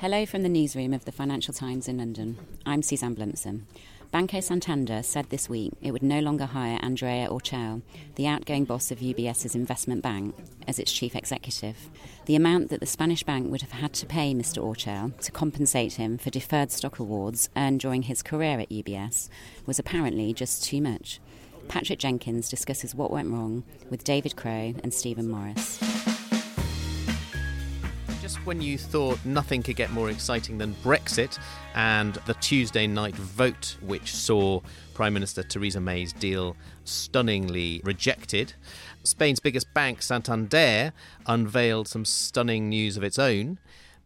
Hello from the newsroom of the Financial Times in London. I'm Suzanne Blumsom. Banco Santander said this week it would no longer hire Andrea Orcel, the outgoing boss of UBS's investment bank, as its chief executive. The amount that the Spanish bank would have had to pay Mr. Orcel to compensate him for deferred stock awards earned during his career at UBS was apparently just too much. Patrick Jenkins discusses what went wrong with David Crow and Stephen Morris just when you thought nothing could get more exciting than Brexit and the Tuesday night vote, which saw Prime Minister Theresa May's deal stunningly rejected, Spain's biggest bank, Santander, unveiled some stunning news of its own.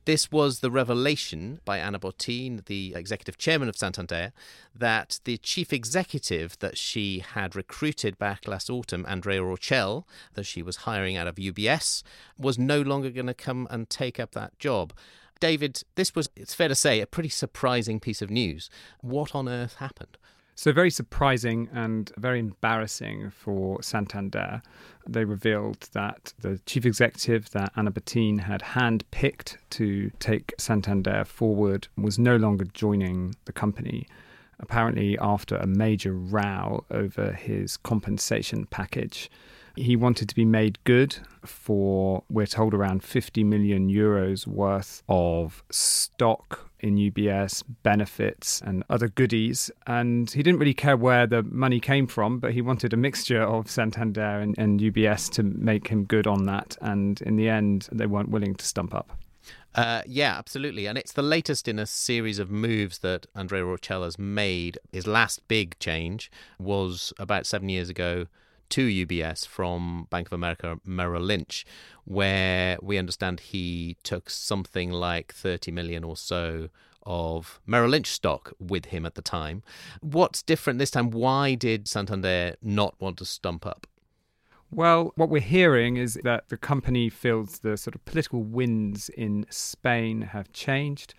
This was the revelation by Ana Botín, the executive chairman of Santander, that the chief executive that she had recruited back last autumn, Andrea Orcel, that she was hiring out of UBS, was no longer going to come and take up that job. David, this was, it's fair to say, a pretty surprising piece of news. What on earth happened? So, very surprising and very embarrassing for Santander. They revealed that the chief executive that Ana Botín had handpicked to take Santander forward was no longer joining the company. Apparently, after a major row over his compensation package. He wanted to be made good for, we're told, around 50 million euros worth of stock in UBS, benefits, and other goodies. And he didn't really care where the money came from, but he wanted a mixture of Santander and, and UBS to make him good on that. And in the end, they weren't willing to stump up. Uh, yeah, absolutely. And it's the latest in a series of moves that Andrea Orcel has made. His last big change was about seven years ago to UBS from Bank of America Merrill Lynch, where we understand he took something like 30 million or so of Merrill Lynch stock with him at the time. What's different this time? Why did Santander not want to stump up? Well, what we're hearing is that the company feels the sort of political winds in Spain have changed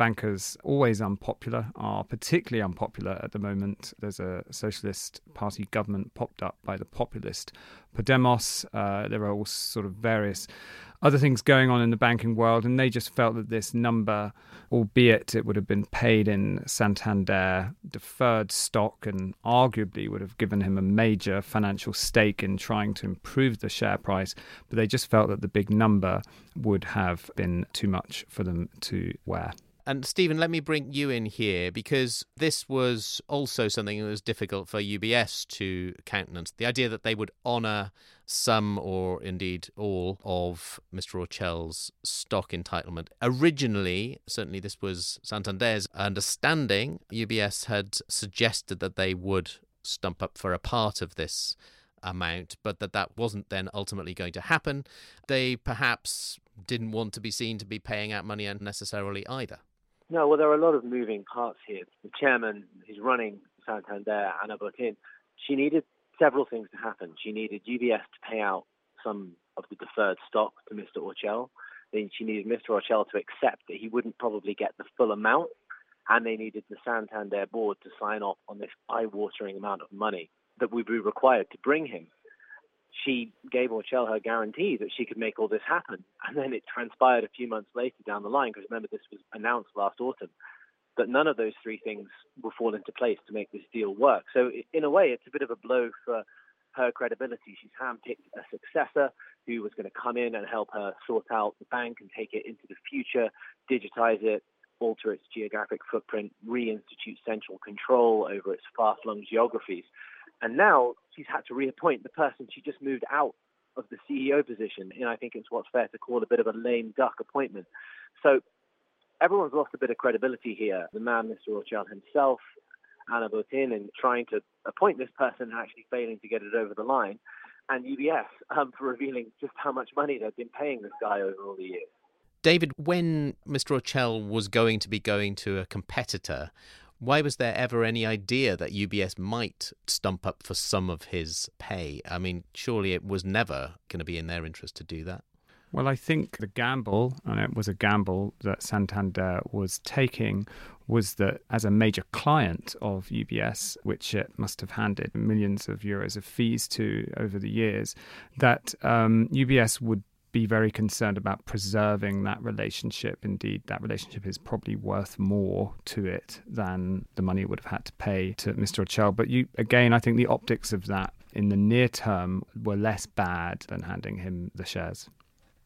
bankers, always unpopular, are particularly unpopular at the moment. There's a socialist party government popped up by the populist Podemos. Uh, there are all sort of various other things going on in the banking world, and they just felt that this number, albeit it would have been paid in Santander deferred stock and arguably would have given him a major financial stake in trying to improve the share price, but they just felt that the big number would have been too much for them to wear. And Stephen, let me bring you in here because this was also something that was difficult for UBS to countenance. The idea that they would honour some or indeed all of Mr. Orcel's stock entitlement. Originally, certainly this was Santander's understanding, UBS had suggested that they would stump up for a part of this amount, but that that wasn't then ultimately going to happen. They perhaps didn't want to be seen to be paying out money unnecessarily either. No, well, there are a lot of moving parts here. The chairman who's running Santander, Ana Botín, she needed several things to happen. She needed UBS to pay out some of the deferred stock to Mr. Orcel. Then she needed Mr. Orcel to accept that he wouldn't probably get the full amount. And they needed the Santander board to sign off on this eye-watering amount of money that would be required to bring him she gave Orcel her guarantee that she could make all this happen. And then it transpired a few months later down the line, because remember, this was announced last autumn, that none of those three things will fall into place to make this deal work. So, in a way, it's a bit of a blow for her credibility. She's handpicked a successor who was going to come in and help her sort out the bank and take it into the future, digitize it, alter its geographic footprint, reinstitute central control over its far flung geographies. And now she's had to reappoint the person she just moved out of the CEO position. And I think it's what's fair to call a bit of a lame duck appointment. So everyone's lost a bit of credibility here. The man, Mr. Orcel himself, Ana Botín, in trying to appoint this person and actually failing to get it over the line, and UBS um, for revealing just how much money they've been paying this guy over all the years. David, when Mr. Orcel was going to be going to a competitor, why was there ever any idea that UBS might stump up for some of his pay? I mean, surely it was never going to be in their interest to do that. Well, I think the gamble, and it was a gamble that Santander was taking, was that as a major client of UBS, which it must have handed millions of euros of fees to over the years, that um, UBS would be very concerned about preserving that relationship. Indeed, that relationship is probably worth more to it than the money it would have had to pay to Mr. Orcel. But you, again, I think the optics of that in the near term were less bad than handing him the shares.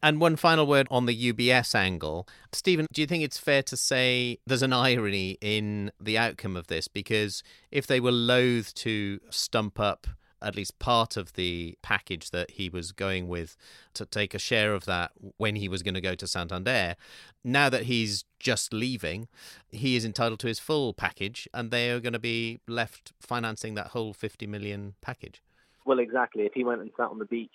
And one final word on the UBS angle. Stephen, do you think it's fair to say there's an irony in the outcome of this? Because if they were loath to stump up at least part of the package that he was going with to take a share of that when he was going to go to Santander. Now that he's just leaving, he is entitled to his full package and they are going to be left financing that whole 50 million package. Well, exactly. If he went and sat on the beach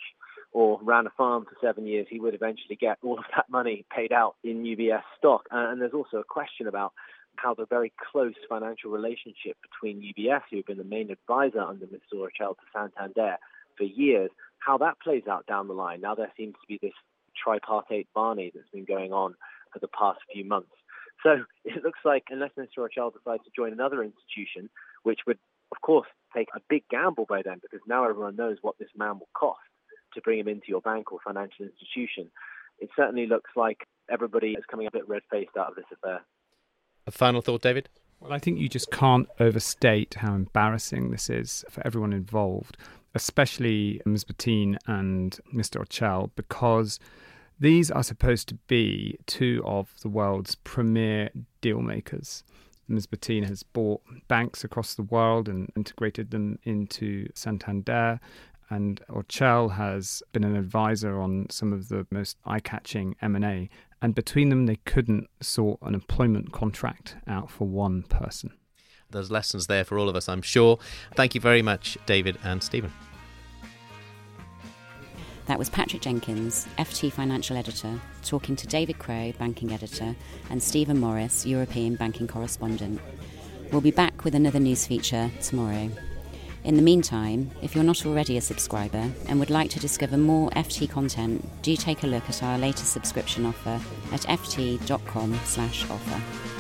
or ran a farm for seven years, he would eventually get all of that money paid out in UBS stock. And there's also a question about how the very close financial relationship between UBS, who've been the main advisor under Mr. Orcel to Santander for years, how that plays out down the line. Now there seems to be this tripartite Barney that's been going on for the past few months. So it looks like unless Mr. Orcel decides to join another institution, which would, of course, take a big gamble by then because now everyone knows what this man will cost to bring him into your bank or financial institution. It certainly looks like everybody is coming a bit red faced out of this affair. A final thought, David? Well, I think you just can't overstate how embarrassing this is for everyone involved, especially Ms. Botín and Mr. Orcel, because these are supposed to be two of the world's premier deal makers. Ms. Botín has bought banks across the world and integrated them into Santander. And Orcel has been an advisor on some of the most eye-catching M&A. And between them, they couldn't sort an employment contract out for one person. There's lessons there for all of us, I'm sure. Thank you very much, David and Stephen. That was Patrick Jenkins, FT Financial Editor, talking to David Crow, Banking Editor, and Stephen Morris, European Banking Correspondent. We'll be back with another news feature tomorrow. In the meantime, if you're not already a subscriber and would like to discover more FT content, do take a look at our latest subscription offer at ft.com/offer.